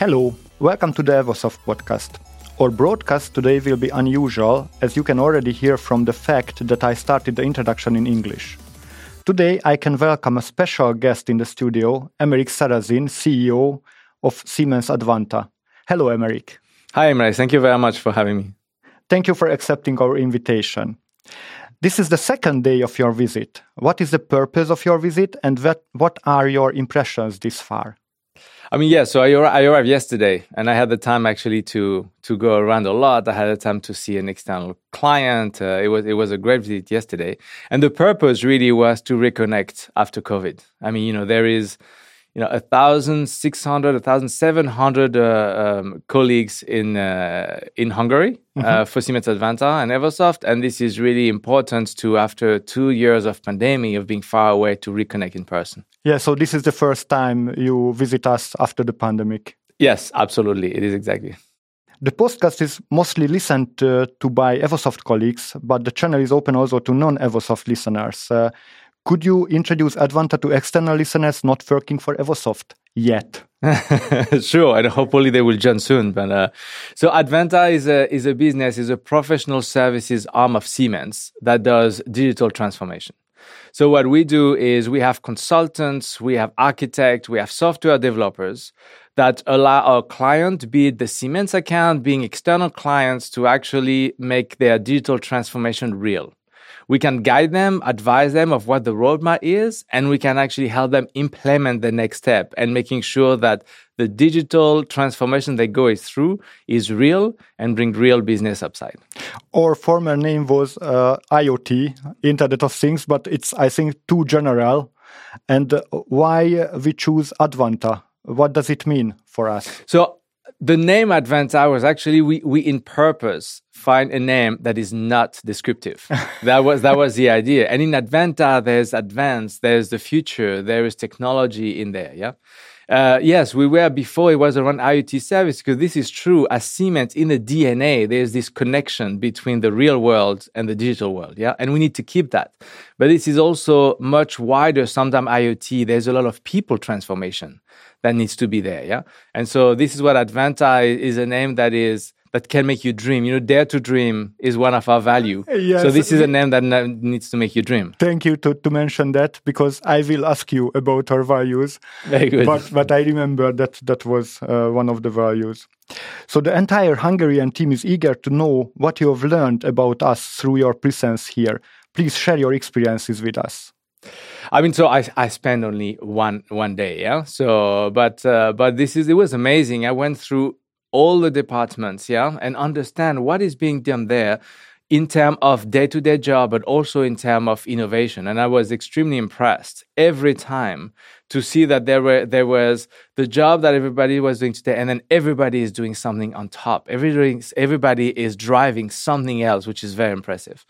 Hello, welcome to the Evosoft podcast. Our broadcast today will be unusual, as you can already hear from the fact that I started the introduction in English. Today, I can welcome a special guest in the studio, Aymeric Sarrazin, CEO of Siemens Advanta. Hello, Aymeric. Hi, Aymeric. Thank you very much for having me. Thank you for accepting our invitation. This is the second day of your visit. What is the purpose of your visit and what, what are your impressions this far? I mean, yeah. So I, I arrived yesterday, and I had the time actually to to go around a lot. I had the time to see an external client. Uh, it was it was a great visit yesterday, and the purpose really was to reconnect after COVID. I mean, you know, there is you know, 1,600, 1,700 uh, um, colleagues in uh, in Hungary uh, mm-hmm. uh, for Siemens Advanta and Evosoft, and this is really important to after two years of pandemic of being far away to reconnect in person. Yeah, so this is the first time you visit us after the pandemic. Yes, absolutely, it is exactly. The podcast is mostly listened uh, to by Evosoft colleagues, but the channel is open also to non-Evosoft listeners. Could you introduce Advanta to external listeners not working for Evosoft yet? sure, and hopefully they will join soon. But uh, so Advanta is a is a business, is a professional services arm of Siemens that does digital transformation. So what we do is we have consultants, we have architects, we have software developers that allow our client, be it the Siemens account, being external clients, to actually make their digital transformation real we can guide them, advise them of what the roadmap is, and we can actually help them implement the next step and making sure that the digital transformation they go through is real and bring real business upside. Our former name was uh, IoT, Internet of Things, but it's I think too general. And why we choose Advanta? What does it mean for us? So the name Advanta was actually we we in purpose find a name that is not descriptive. that was that was the idea. And in Advanta, there's advance, there's the future, there is technology in there. Yeah. Uh, yes, we were before it was around IoT service because this is true. As Siemens in the DNA, there's this connection between the real world and the digital world. Yeah. And we need to keep that. But this is also much wider. Sometimes IoT, there's a lot of people transformation that needs to be there. Yeah. And so this is what Advanta is a name that is that can make you dream. You know, dare to dream is one of our value. Yes. So this is a name that needs to make you dream. Thank you to, to mention that because I will ask you about our values. Very good. But, but I remember that that was uh, one of the values. So the entire Hungarian team is eager to know what you have learned about us through your presence here. Please share your experiences with us. I mean, so I I spent only one one day, yeah. So, but uh, but this is it was amazing. I went through all the departments, yeah, and understand what is being done there in terms of day-to-day job, but also in terms of innovation. And I was extremely impressed every time to see that there were there was the job that everybody was doing today, and then everybody is doing something on top. Everybody everybody is driving something else, which is very impressive.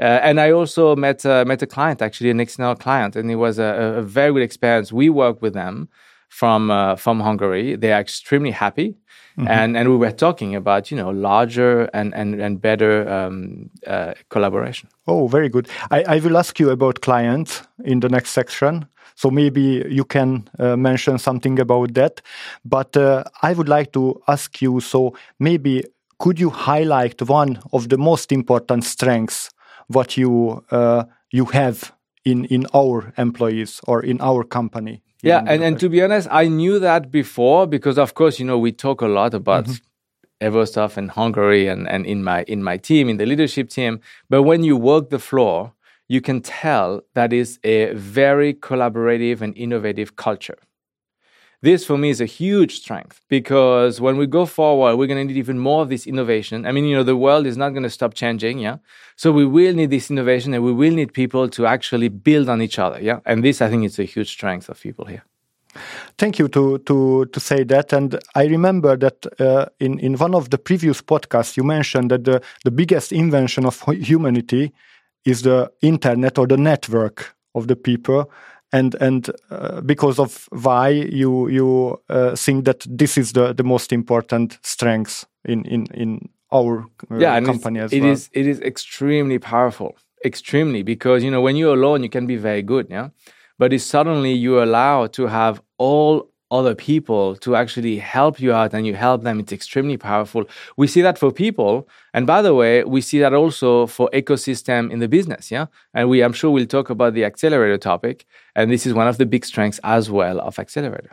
Uh, and I also met uh, met a client, actually an external client, and it was a, a very good experience. We worked with them from uh, from Hungary. They are extremely happy, mm-hmm. and and we were talking about you know larger and and and better um, uh, collaboration. Oh, very good. I, I will ask you about clients in the next section. So maybe you can uh, mention something about that. But uh, I would like to ask you. So maybe could you highlight one of the most important strengths what you uh, you have in in our employees or in our company. Yeah and, and to be honest i knew that before because of course you know we talk a lot about mm-hmm. Evosoft and Hungary and, and in my in my team in the leadership team. But when you walk the floor you can tell that is a very collaborative and innovative culture this for me is a huge strength because when we go forward, we're going to need even more of this innovation. I mean, you know, the world is not going to stop changing, yeah. So we will need this innovation, and we will need people to actually build on each other, yeah. And this, I think, is a huge strength of people here. Thank you to to to say that, and I remember that uh, in in one of the previous podcasts you mentioned that the the biggest invention of humanity is the internet or the network of the people and and uh, because of why you you uh, think that this is the the most important strength in in in our uh, yeah, company as it well. Is, it is extremely powerful, extremely because you know when you're alone you can be very good, yeah, but if suddenly you allow to have all other people to actually help you out and you help them, it's extremely powerful. We see that for people. And by the way, we see that also for ecosystem in the business. Yeah. And we, I'm sure we'll talk about the accelerator topic. And this is one of the big strengths as well of accelerator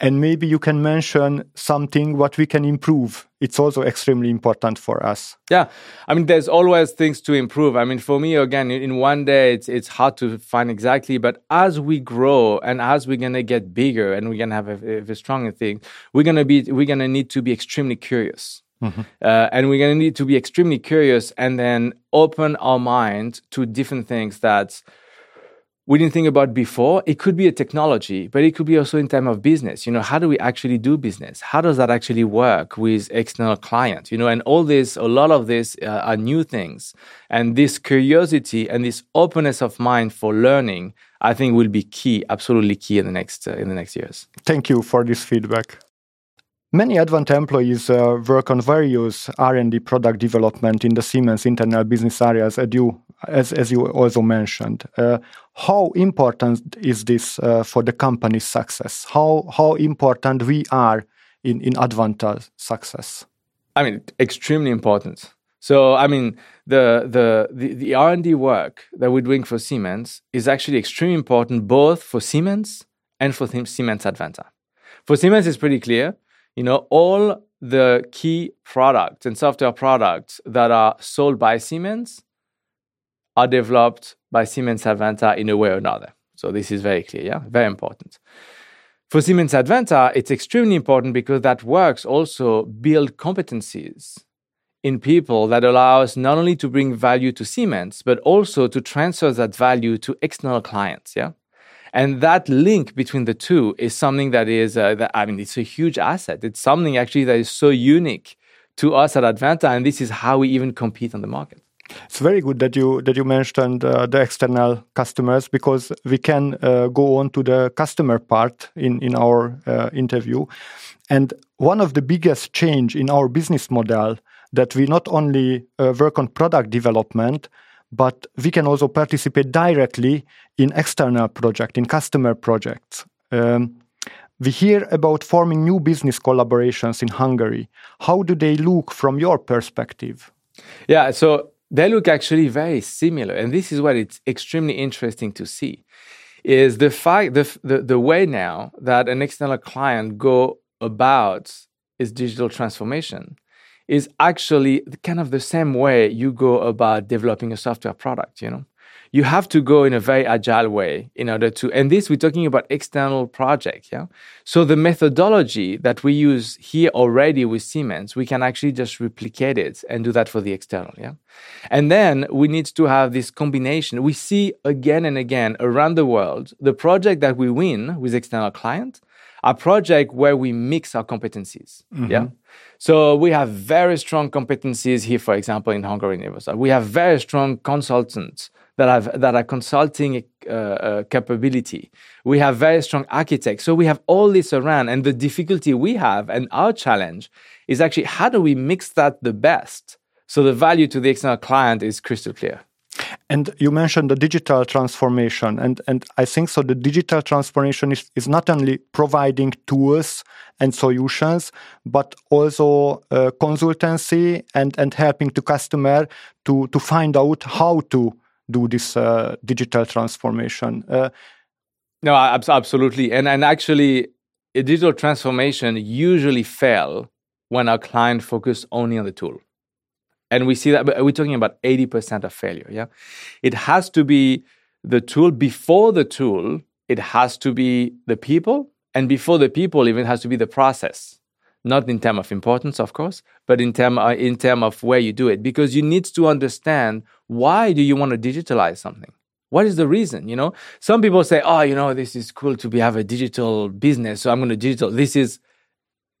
and maybe you can mention something what we can improve. It's also extremely important for us. Yeah. I mean there's always things to improve. I mean for me again in one day it's it's hard to find exactly but as we grow and as we're going to get bigger and we're going to have a, a stronger thing we're going to be we're going to need to be extremely curious. Mm-hmm. Uh, and we're going to need to be extremely curious and then open our mind to different things that we didn't think about before. It could be a technology, but it could be also in terms of business. You know, how do we actually do business? How does that actually work with external clients? You know, and all this, a lot of this uh, are new things. And this curiosity and this openness of mind for learning, I think will be key, absolutely key in the next, uh, in the next years. Thank you for this feedback. Many Advanta employees uh, work on various R&D product development in the Siemens internal business areas, as you, as, as you also mentioned. Uh, how important is this uh, for the company's success? How, how important we are in, in Advanta's success? I mean, extremely important. So, I mean, the, the, the, the R&D work that we're doing for Siemens is actually extremely important both for Siemens and for Siemens Advanta. For Siemens, it's pretty clear you know, all the key products and software products that are sold by Siemens are developed by Siemens Advanta in a way or another. So this is very clear, yeah, very important. For Siemens Advanta, it's extremely important because that works also build competencies in people that allow us not only to bring value to Siemens, but also to transfer that value to external clients, yeah? And that link between the two is something that is, uh, that, I mean, it's a huge asset. It's something actually that is so unique to us at Advanta, and this is how we even compete on the market. It's very good that you that you mentioned uh, the external customers because we can uh, go on to the customer part in in our uh, interview. And one of the biggest change in our business model that we not only uh, work on product development, but we can also participate directly in external projects, in customer projects. Um, we hear about forming new business collaborations in Hungary. How do they look from your perspective? Yeah, so they look actually very similar, and this is what it's extremely interesting to see. Is the fact the, the the way now that an external client go about is digital transformation is actually kind of the same way you go about developing a software product, you know? You have to go in a very agile way in order to, and this we're talking about external project, yeah? So the methodology that we use here already with Siemens, we can actually just replicate it and do that for the external, yeah? And then we need to have this combination. We see again and again around the world, the project that we win with external client a project where we mix our competencies. Mm-hmm. Yeah. So we have very strong competencies here, for example, in Hungary Universal. We have very strong consultants that have that are consulting uh, uh, capability. We have very strong architects. So we have all this around, and the difficulty we have and our challenge is actually how do we mix that the best so the value to the external client is crystal clear. And you mentioned the digital transformation, and, and I think so. The digital transformation is, is not only providing tools and solutions, but also uh, consultancy and, and helping the customer to, to find out how to do this uh, digital transformation. Uh, no, absolutely, and and actually, a digital transformation usually fail when our client focus only on the tool and we see that we're talking about 80% of failure yeah? It has to be the tool. Before the tool it has to be the people. And before the people even has to be the process. Not in terms of importance of course but in term uh, in term of where you do it. Because you need to understand why do you want to digitalize something? What is the reason you know? Some people say oh you know this is cool to be have a digital business so i'm going to digital. This is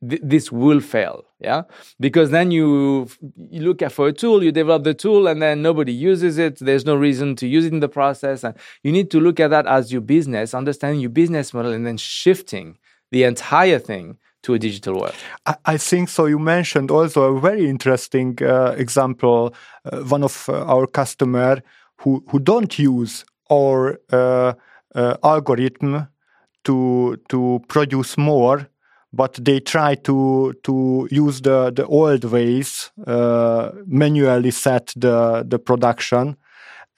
th- this will fail yeah because then you you look for a tool you develop the tool and then nobody uses it there's no reason to use it in the process and you need to look at that as your business understanding your business model and then shifting the entire thing to a digital world. I, I think so. You mentioned also a very interesting uh, example. Uh, one of uh, our customer who who don't use our uh, uh, algorithm to to produce more but they try to to use the the old ways uh, manually set the the production.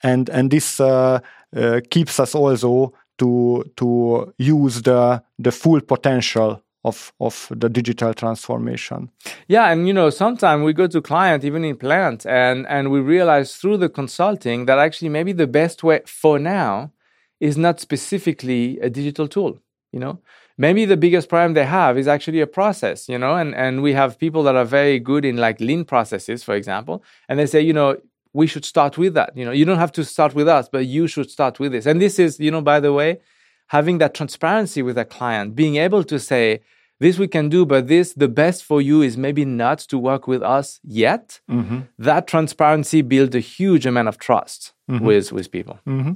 And and this uh, uh, keeps us also to to use the the full potential of of the digital transformation. Yeah and you know sometimes we go to client even in plant and and we realize through the consulting that actually maybe the best way for now is not specifically a digital tool you know maybe the biggest problem they have is actually a process you know and and we have people that are very good in like lean processes for example and they say you know we should start with that. You know you don't have to start with us but you should start with this. And this is you know by the way having that transparency with a client being able to say this we can do but this the best for you is maybe not to work with us yet mm-hmm. that transparency builds a huge amount of trust mm-hmm. with with people. Mm-hmm.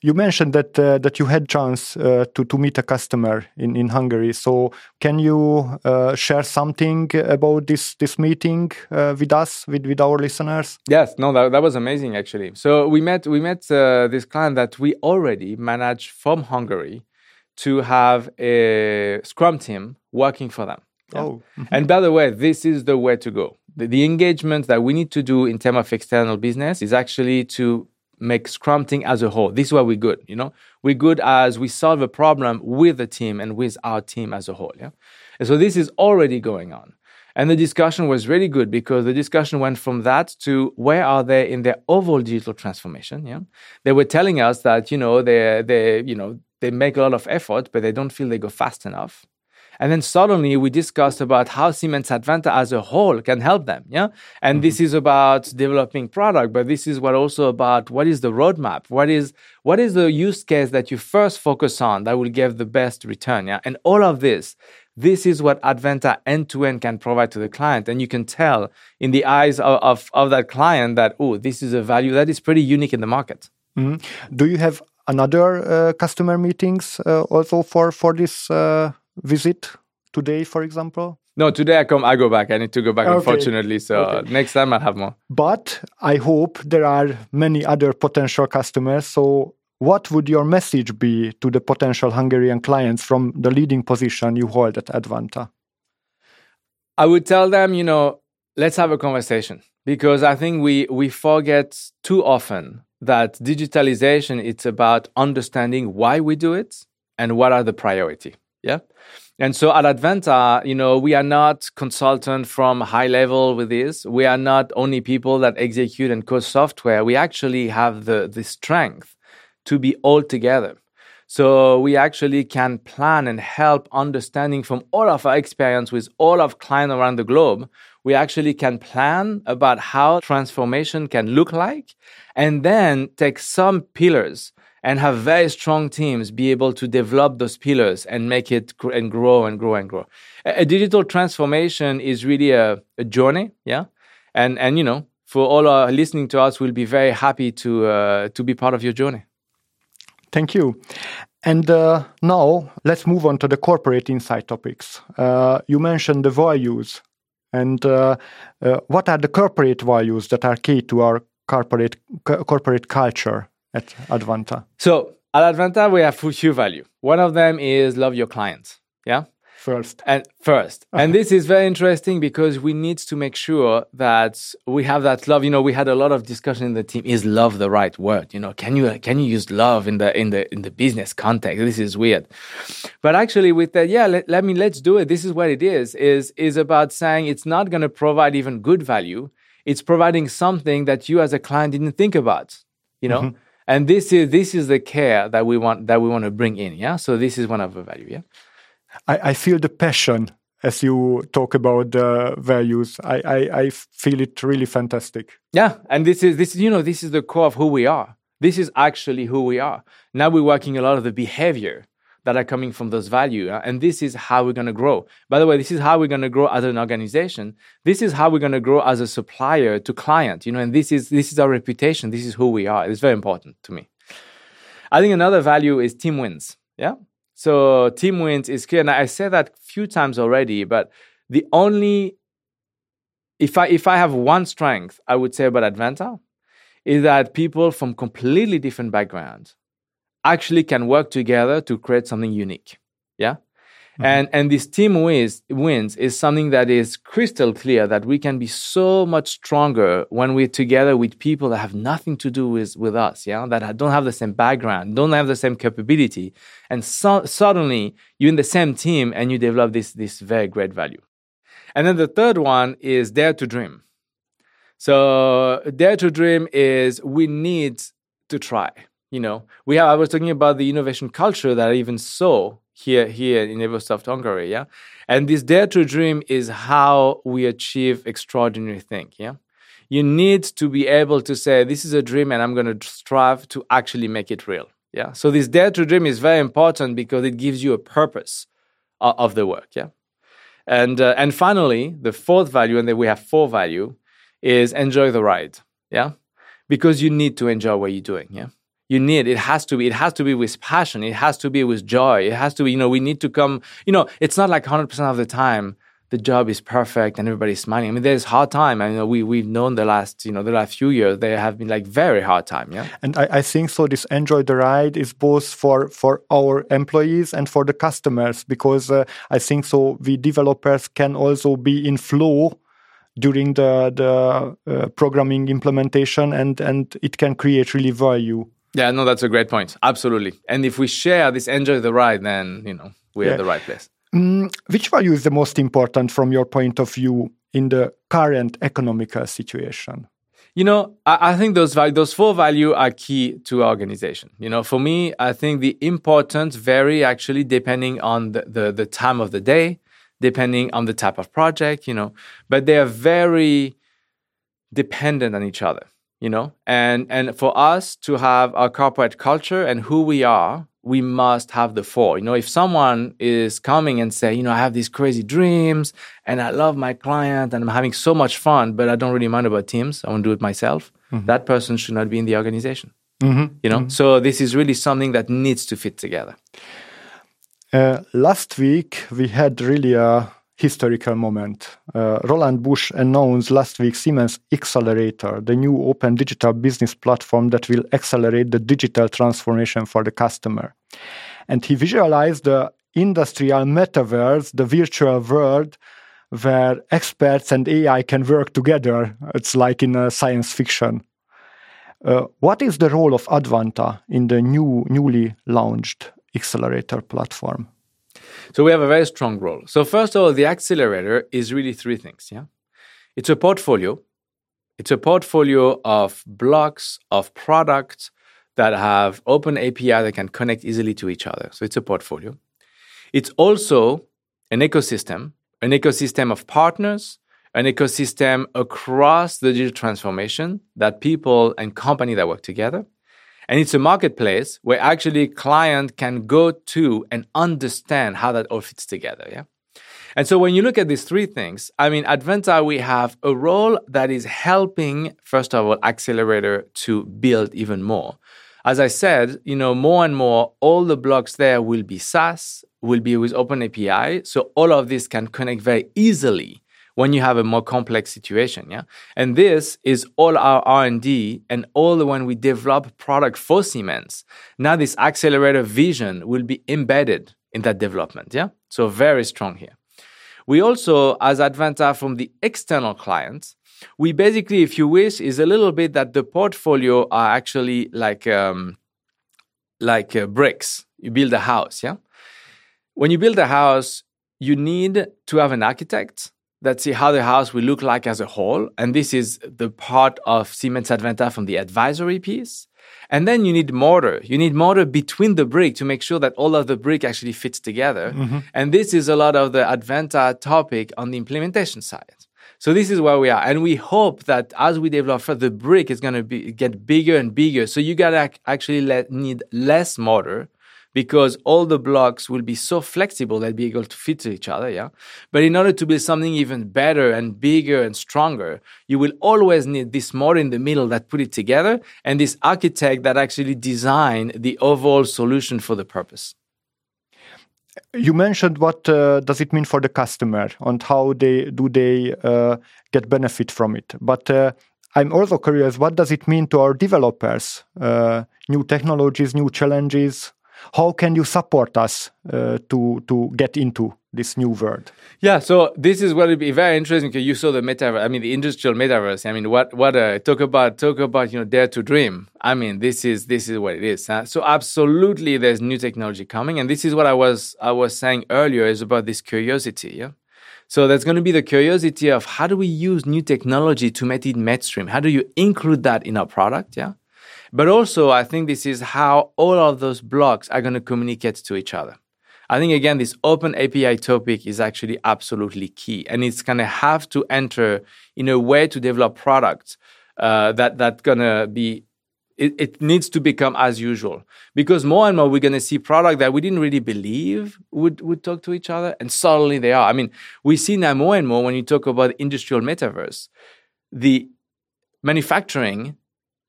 You mentioned that uh, that you had chance uh, to to meet a customer in in Hungary. So can you uh, share something about this this meeting uh, with us with with our listeners? Yes, no, that, that was amazing actually. So we met we met uh, this client that we already managed from Hungary to have a Scrum team working for them. Yeah. Oh. Mm-hmm. And by the way, this is the way to go. The, the engagement that we need to do in terms of external business is actually to make Scrum team as a whole. This is where we're good. You know, we're good as we solve a problem with the team and with our team as a whole. Yeah, and so this is already going on. And the discussion was really good because the discussion went from that to where are they in their overall digital transformation. Yeah, they were telling us that you know they they you know they make a lot of effort, but they don't feel they go fast enough. And then suddenly we discussed about how Siemens Advanta as a whole can help them. Yeah. And mm-hmm. this is about developing product, but this is what also about what is the roadmap? What is what is the use case that you first focus on that will give the best return? Yeah. And all of this, this is what Advanta end to end can provide to the client. And you can tell in the eyes of, of, of that client that, oh, this is a value that is pretty unique in the market. Mm-hmm. Do you have another uh, customer meetings uh, also for for this uh, visit today, for example? No, today I come. I go back. I need to go back, okay. unfortunately. So okay. next time I'll have more. But I hope there are many other potential customers. So what would your message be to the potential Hungarian clients from the leading position you hold at Advanta? I would tell them, you know, let's have a conversation because I think we we forget too often that digitalization it's about understanding why we do it and what are the priority. Yeah. And so at Advanta, you know, we are not consultant from high level with this. We are not only people that execute and code software. We actually have the, the strength to be all together. So we actually can plan and help understanding from all of our experience with all of clients around the globe. We actually can plan about how transformation can look like and then take some pillars and have very strong teams be able to develop those pillars and make it gr- and grow and grow and grow. A, a digital transformation is really a, a, journey, yeah. And and you know, for all our listening to us, we'll be very happy to uh, to be part of your journey. Thank you. And uh, now let's move on to the corporate insight topics. Uh, you mentioned the values, and uh, uh, what are the corporate values that are key to our corporate corporate culture at Advanta? So at Advanta, we have few value. One of them is love your clients. Yeah. First. And first. and this is very interesting because we need to make sure that we have that love. You know, we had a lot of discussion in the team. Is love the right word? You know, can you can you use love in the in the in the business context? This is weird. But actually with that, yeah, let, let me let's do it. This is what it is, is is about saying it's not gonna provide even good value. It's providing something that you as a client didn't think about. You know? Mm-hmm and this is this is the care that we want that we want to bring in yeah? So this is one of the value yeah? I, I feel the passion as you talk about the values. I, I i feel it really fantastic. Yeah and this is this you know this is the core of who we are. This is actually who we are. Now we're working a lot of the behavior that are coming from those value uh, and this is how we're going to grow. By the way this is how we're going to grow as an organization. This is how we're going to grow as a supplier to client you know and this is this is our reputation. This is who we are. It's very important to me. I think another value is team wins yeah? So team wins is clear and i said that a few times already but the only if i if i have one strength i would say about advanta is that people from completely different backgrounds actually can work together to create something unique. Yeah. Mm-hmm. And and this team wins wins is something that is crystal clear that we can be so much stronger when we're together with people that have nothing to do with with us, yeah, that don't have the same background, don't have the same capability, and so, suddenly you're in the same team and you develop this this very great value. And then the third one is dare to dream. So dare to dream is we need to try. You know, we have. I was talking about the innovation culture that I even saw here here in Evosoft Hungary, yeah. And this dare to dream is how we achieve extraordinary thing, yeah. You need to be able to say, "This is a dream, and I'm going to strive to actually make it real." Yeah. So this dare to dream is very important because it gives you a purpose of, of the work, yeah. And uh, and finally, the fourth value, and then we have four value, is enjoy the ride, yeah, because you need to enjoy what you're doing, yeah you need. It has to be it has to be with passion. It has to be with joy. It has to be you know we need to come you know it's not like 100% of the time the job is perfect and everybody's smiling. I mean there's hard time. I know we we've known the last you know the last few years they have been like very hard time yeah? And i, I think so this enjoy the ride is both for for our employees and for the customers because uh, i think so we developers can also be in flow during the the uh, programming implementation and and it can create really value yeah, no, that's a great point. Absolutely. And if we share this enjoy the ride, then, you know, we're yeah. at the right place. Mm, which value is the most important from your point of view in the current economical situation? You know, I, I think those value, those four value are key to our organization. You know, for me, I think the importance vary actually depending on the, the, the time of the day, depending on the type of project, you know, but they are very dependent on each other you know and and for us to have our corporate culture and who we are we must have the four you know if someone is coming and say you know i have these crazy dreams and i love my client and i'm having so much fun but i don't really mind about teams i want to do it myself mm-hmm. that person should not be in the organization mm-hmm. you know mm-hmm. so this is really something that needs to fit together uh, last week we had really a historical moment. Uh, Roland Busch announced last week Siemens Accelerator, the new open digital business platform that will accelerate the digital transformation for the customer. And he visualized the industrial metaverse, the virtual world where experts and AI can work together. It's like in a science fiction. Uh, what is the role of Advanta in the new, newly launched accelerator platform? So we have a very strong role. So first of all, the accelerator is really three things. Yeah, it's a portfolio. It's a portfolio of blocks of products that have open API that can connect easily to each other. So it's a portfolio. It's also an ecosystem, an ecosystem of partners, an ecosystem across the digital transformation that people and company that work together. And it's a marketplace where actually client can go to and understand how that all fits together. Yeah. And so when you look at these three things, I mean, Advanta, we have a role that is helping, first of all, Accelerator to build even more. As I said, you know, more and more, all the blocks there will be SaaS, will be with Open API. So all of this can connect very easily when you have a more complex situation yeah? And this is all our r&d and all when we develop product for siemens. Now this accelerator vision will be embedded in that development yeah? So very strong here. We also as advanta from the external clients we basically if you wish is a little bit that the portfolio are actually like um, like uh, bricks. You build a house yeah? When you build a house you need to have an architect that see how the house will look like as a whole. And this is the part of Siemens Advanta from the advisory piece. And then you need mortar. You need mortar between the brick to make sure that all of the brick actually fits together. Mm-hmm. And this is a lot of the Advanta topic on the implementation side. So this is where we are, and we hope that as we develop further, the brick is going to be get bigger and bigger. So you gotta actually let, need less mortar because all the blocks will be so flexible they'll be able to fit to each other yeah? But in order to build something even better and bigger and stronger you will always need this more in the middle that put it together and this architect that actually design the overall solution for the purpose. You mentioned what uh, does it mean for the customer and how they do they uh, get benefit from it. But uh, i'm also curious what does it mean to our developers? Uh, new technologies new challenges how can you support us uh, to to get into this new world? Yeah, so this is what would be very interesting because you saw the metaverse. I mean, the industrial metaverse. I mean, what what uh, talk about talk about you know dare to dream. I mean, this is this is what it is. Huh? So absolutely, there's new technology coming, and this is what I was I was saying earlier is about this curiosity. Yeah. So that's going to be the curiosity of how do we use new technology to make it mainstream? How do you include that in our product? Yeah. But also, I think this is how all of those blocks are going to communicate to each other. I think again, this open API topic is actually absolutely key, and it's going to have to enter in a way to develop products uh, that that gonna be. It, it needs to become as usual because more and more we're going to see products that we didn't really believe would would talk to each other, and suddenly they are. I mean, we see now more and more when you talk about industrial metaverse, the manufacturing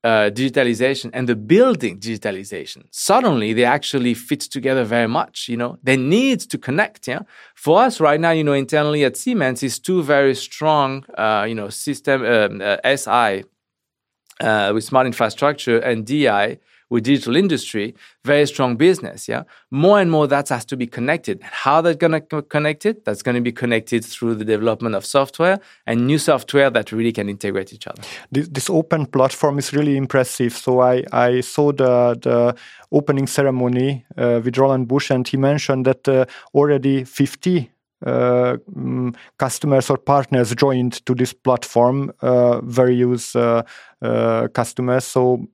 uh, digitalization and the building digitalization suddenly they actually fit together very much you know? They need to connect yeah? For us right now you know internally at siemens is two very strong uh, you know system um, uh, si uh, with smart infrastructure and di with digital industry, very strong business. Yeah, more and more that has to be connected. How that's going to connect it? That's going to be connected through the development of software and new software that really can integrate each other. This, this open platform is really impressive. So I I saw the the opening ceremony uh, with Roland Busch, and he mentioned that uh, already 50 uh, um, customers or partners joined to this platform, uh, various uh, uh, customers. So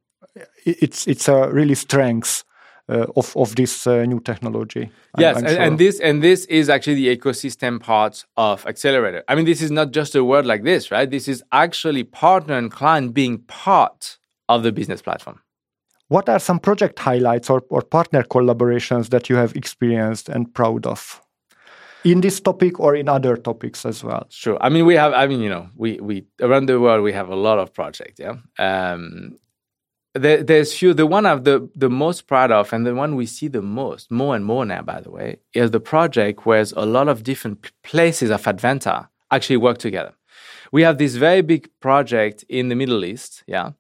it's it's a really strength uh, of of this uh, new technology. Yes, I'm, I'm and, sure. and, this and this is actually the ecosystem part of Accelerator. I mean, this is not just a word like this, right? This is actually partner and client being part of the business platform. What are some project highlights or, or partner collaborations that you have experienced and proud of? in this topic or in other topics as well sure i mean we have i mean you know we we around the world we have a lot of projects yeah um there, there's few. The one I've the, the most proud of, and the one we see the most, more and more now, by the way, is the project where a lot of different places of Advanta actually work together. We have this very big project in the Middle East, yeah,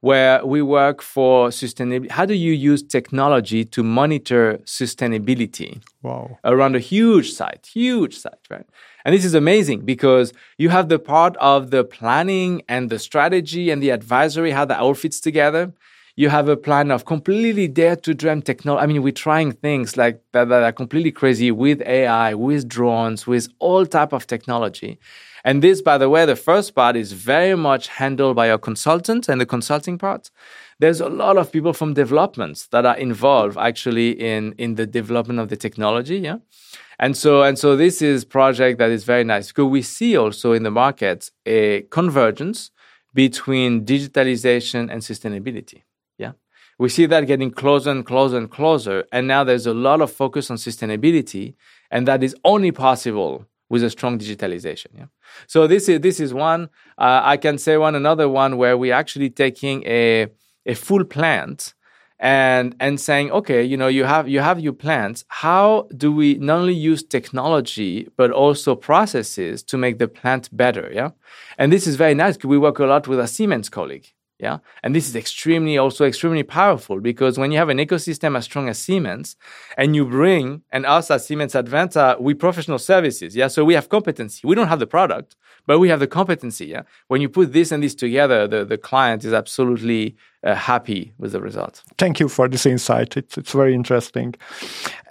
where we work for sustainability. How do you use technology to monitor sustainability wow. around a huge site, huge site, right? And this is amazing because you have the part of the planning and the strategy and the advisory, how that all fits together. You have a plan of completely dare to dream technology. I mean, we're trying things like that, that are completely crazy with AI, with drones, with all type of technology. And this, by the way, the first part is very much handled by our consultants and the consulting part. There's a lot of people from developments that are involved actually in, in the development of the technology. Yeah. And so, and so this is project that is very nice because we see also in the market a convergence between digitalization and sustainability. Yeah. We see that getting closer and closer and closer. And now there's a lot of focus on sustainability. And that is only possible with a strong digitalization. Yeah. So this is this is one. Uh, I can say one another one where we're actually taking a a full plant and and saying okay you know you have you have your plants how do we not only use technology but also processes to make the plant better yeah? And this is very nice because we work a lot with a siemens colleague yeah? And this is extremely also extremely powerful because when you have an ecosystem as strong as siemens and you bring and us as siemens advanta we professional services yeah? So we have competency. We don't have the product but we have the competency yeah? When you put this and this together the, the client is absolutely uh, happy with the result. Thank you for this insight. It's, it's very interesting.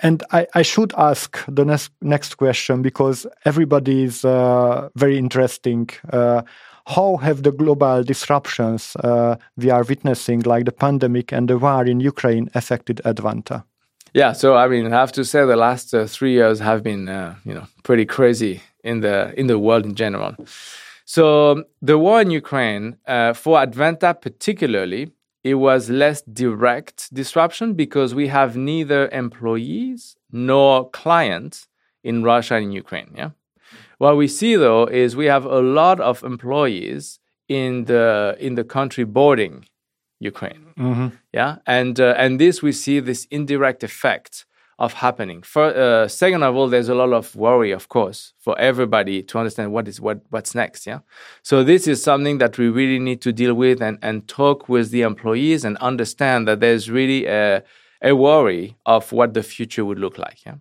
And I, I should ask the next, next question because everybody is uh, very interesting. Uh, how have the global disruptions uh, we are witnessing, like the pandemic and the war in Ukraine, affected Advanta? Yeah, so I mean, I have to say the last uh, three years have been, uh, you know, pretty crazy in the in the world in general. So the war in Ukraine, uh, for Advanta particularly, it was less direct disruption because we have neither employees nor clients in Russia and Ukraine. Yeah, what we see though is we have a lot of employees in the in the country boarding Ukraine. Mm-hmm. Yeah, and uh, and this we see this indirect effect of happening. For, uh, second of all, there's a lot of worry, of course, for everybody to understand what is what what's next. Yeah, so this is something that we really need to deal with and and talk with the employees and understand that there's really a a worry of what the future would look like. Yeah.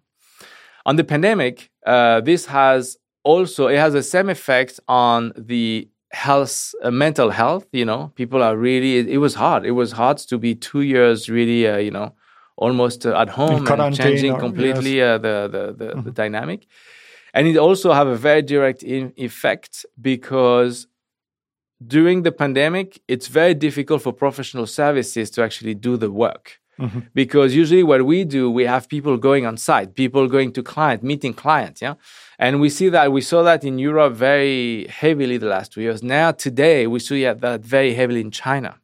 On the pandemic, uh, this has also it has the same effect on the health, uh, mental health. You know, people are really. It, it, was hard. It was hard to be two years really. Uh, you know, almost uh, at home and changing or, completely yes. Uh, the the the, mm-hmm. the, dynamic. And it also have a very direct in- effect because during the pandemic, it's very difficult for professional services to actually do the work. Mm-hmm. Because usually what we do, we have people going on site, people going to client, meeting clients, yeah. And we see that we saw that in Europe very heavily the last two years. Now today we see that very heavily in China,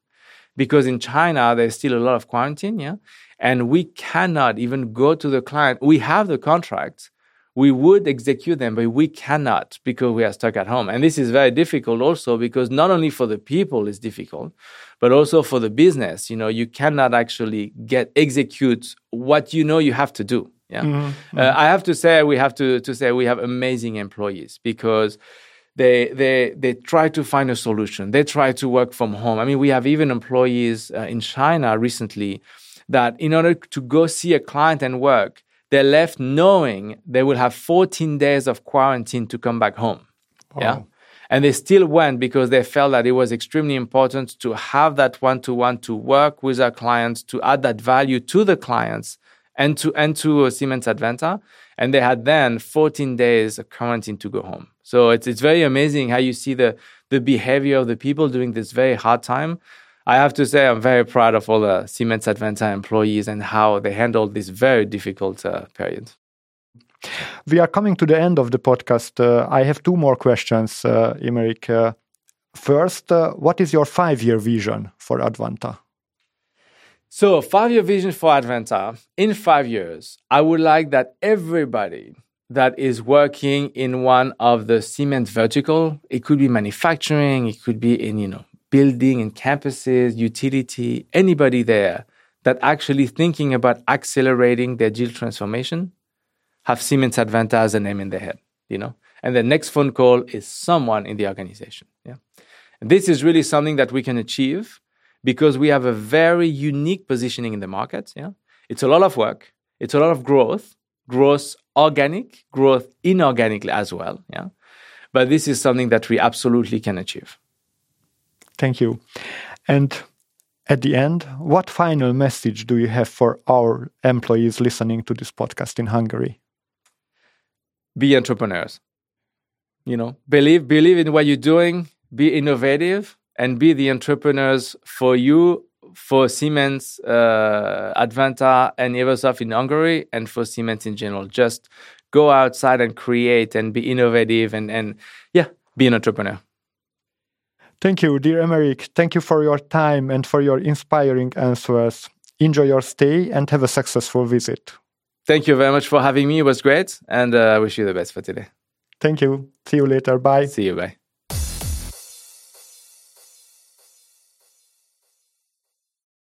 because in China there's still a lot of quarantine, yeah, and we cannot even go to the client. We have the contracts, we would execute them, but we cannot because we are stuck at home. And this is very difficult also because not only for the people it's difficult, but also for the business. You know, you cannot actually get execute what you know you have to do. Yeah, mm-hmm. uh, I have to say we have to to say we have amazing employees because they they they try to find a solution. They try to work from home. I mean, we have even employees uh, in China recently that in order to go see a client and work they left knowing they will have 14 days of quarantine to come back home. Yeah. And they still went because they felt that it was extremely important to have that one to one to work with our clients, to add that value to the clients and to and to Siemens Advanta. And they had then 14 days of quarantine to go home. So it's it's very amazing how you see the the behavior of the people during this very hard time. I have to say, I'm very proud of all the Siemens Advanta employees and how they handled this very difficult uh, period. We are coming to the end of the podcast. Uh, I have two more questions, uh. Uh, first, uh, what is your five year vision for Advanta? So, five year vision for Advanta in five years, I would like that everybody that is working in one of the Siemens vertical, it could be manufacturing, it could be in, you know, building and campuses, utility, anybody there that actually thinking about accelerating their digital transformation have Siemens Advanta as a name in their head, you know? And the next phone call is someone in the organization. Yeah. And this is really something that we can achieve because we have a very unique positioning in the market. Yeah. It's a lot of work, it's a lot of growth, growth organic, growth inorganically as well. Yeah. But this is something that we absolutely can achieve. Thank you. And at the end, what final message do you have for our employees listening to this podcast in Hungary? Be entrepreneurs. You know, believe believe in what you're doing, be innovative, and be the entrepreneurs for you, for Siemens, uh, Advanta, and Evosoft in Hungary, and for Siemens in general. Just go outside and create and be innovative, and and yeah, be an entrepreneur. Thank you, dear Aymeric. Thank you for your time and for your inspiring answers. Enjoy your stay and have a successful visit. Thank you very much for having me. It was great. And uh, I wish you the best for today. Thank you. See you later. Bye. See you. Bye.